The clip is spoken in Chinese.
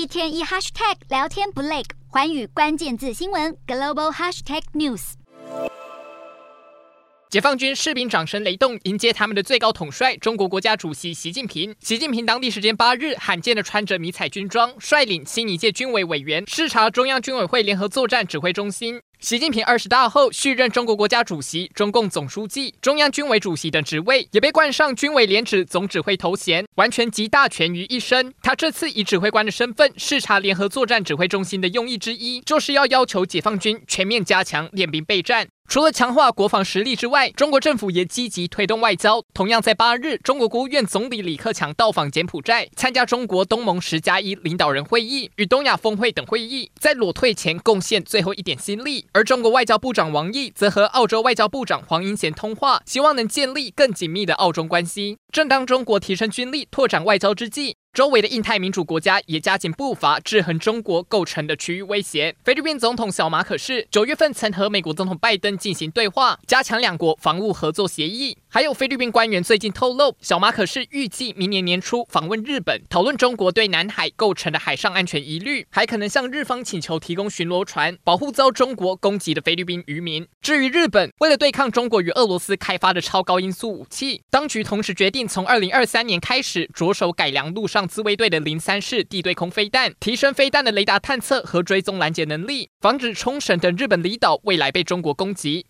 一天一 hashtag 聊天不累，环宇关键字新闻 global hashtag news。解放军士兵掌声雷动，迎接他们的最高统帅中国国家主席习近平。习近平当地时间八日，罕见的穿着迷彩军装，率领新一届军委委员视察中央军委会联合作战指挥中心。习近平二十大后续任中国国家主席、中共总书记、中央军委主席等职位，也被冠上军委联指总指挥头衔，完全集大权于一身。他这次以指挥官的身份视察联合作战指挥中心的用意之一，就是要要求解放军全面加强练兵备战。除了强化国防实力之外，中国政府也积极推动外交。同样在八日，中国国务院总理李克强到访柬埔寨，参加中国东盟十加一领导人会议与东亚峰会等会议，在裸退前贡献最后一点心力。而中国外交部长王毅则和澳洲外交部长黄英贤通话，希望能建立更紧密的澳中关系。正当中国提升军力、拓展外交之际，周围的印太民主国家也加紧步伐，制衡中国构成的区域威胁。菲律宾总统小马可是九月份曾和美国总统拜登进行对话，加强两国防务合作协议。还有菲律宾官员最近透露，小马可是预计明年年初访问日本，讨论中国对南海构成的海上安全疑虑，还可能向日方请求提供巡逻船，保护遭中国攻击的菲律宾渔民。至于日本，为了对抗中国与俄罗斯开发的超高音速武器，当局同时决定从二零二三年开始着手改良陆上上。自卫队的零三式地对空飞弹，提升飞弹的雷达探测和追踪拦截能力，防止冲绳等日本离岛未来被中国攻击。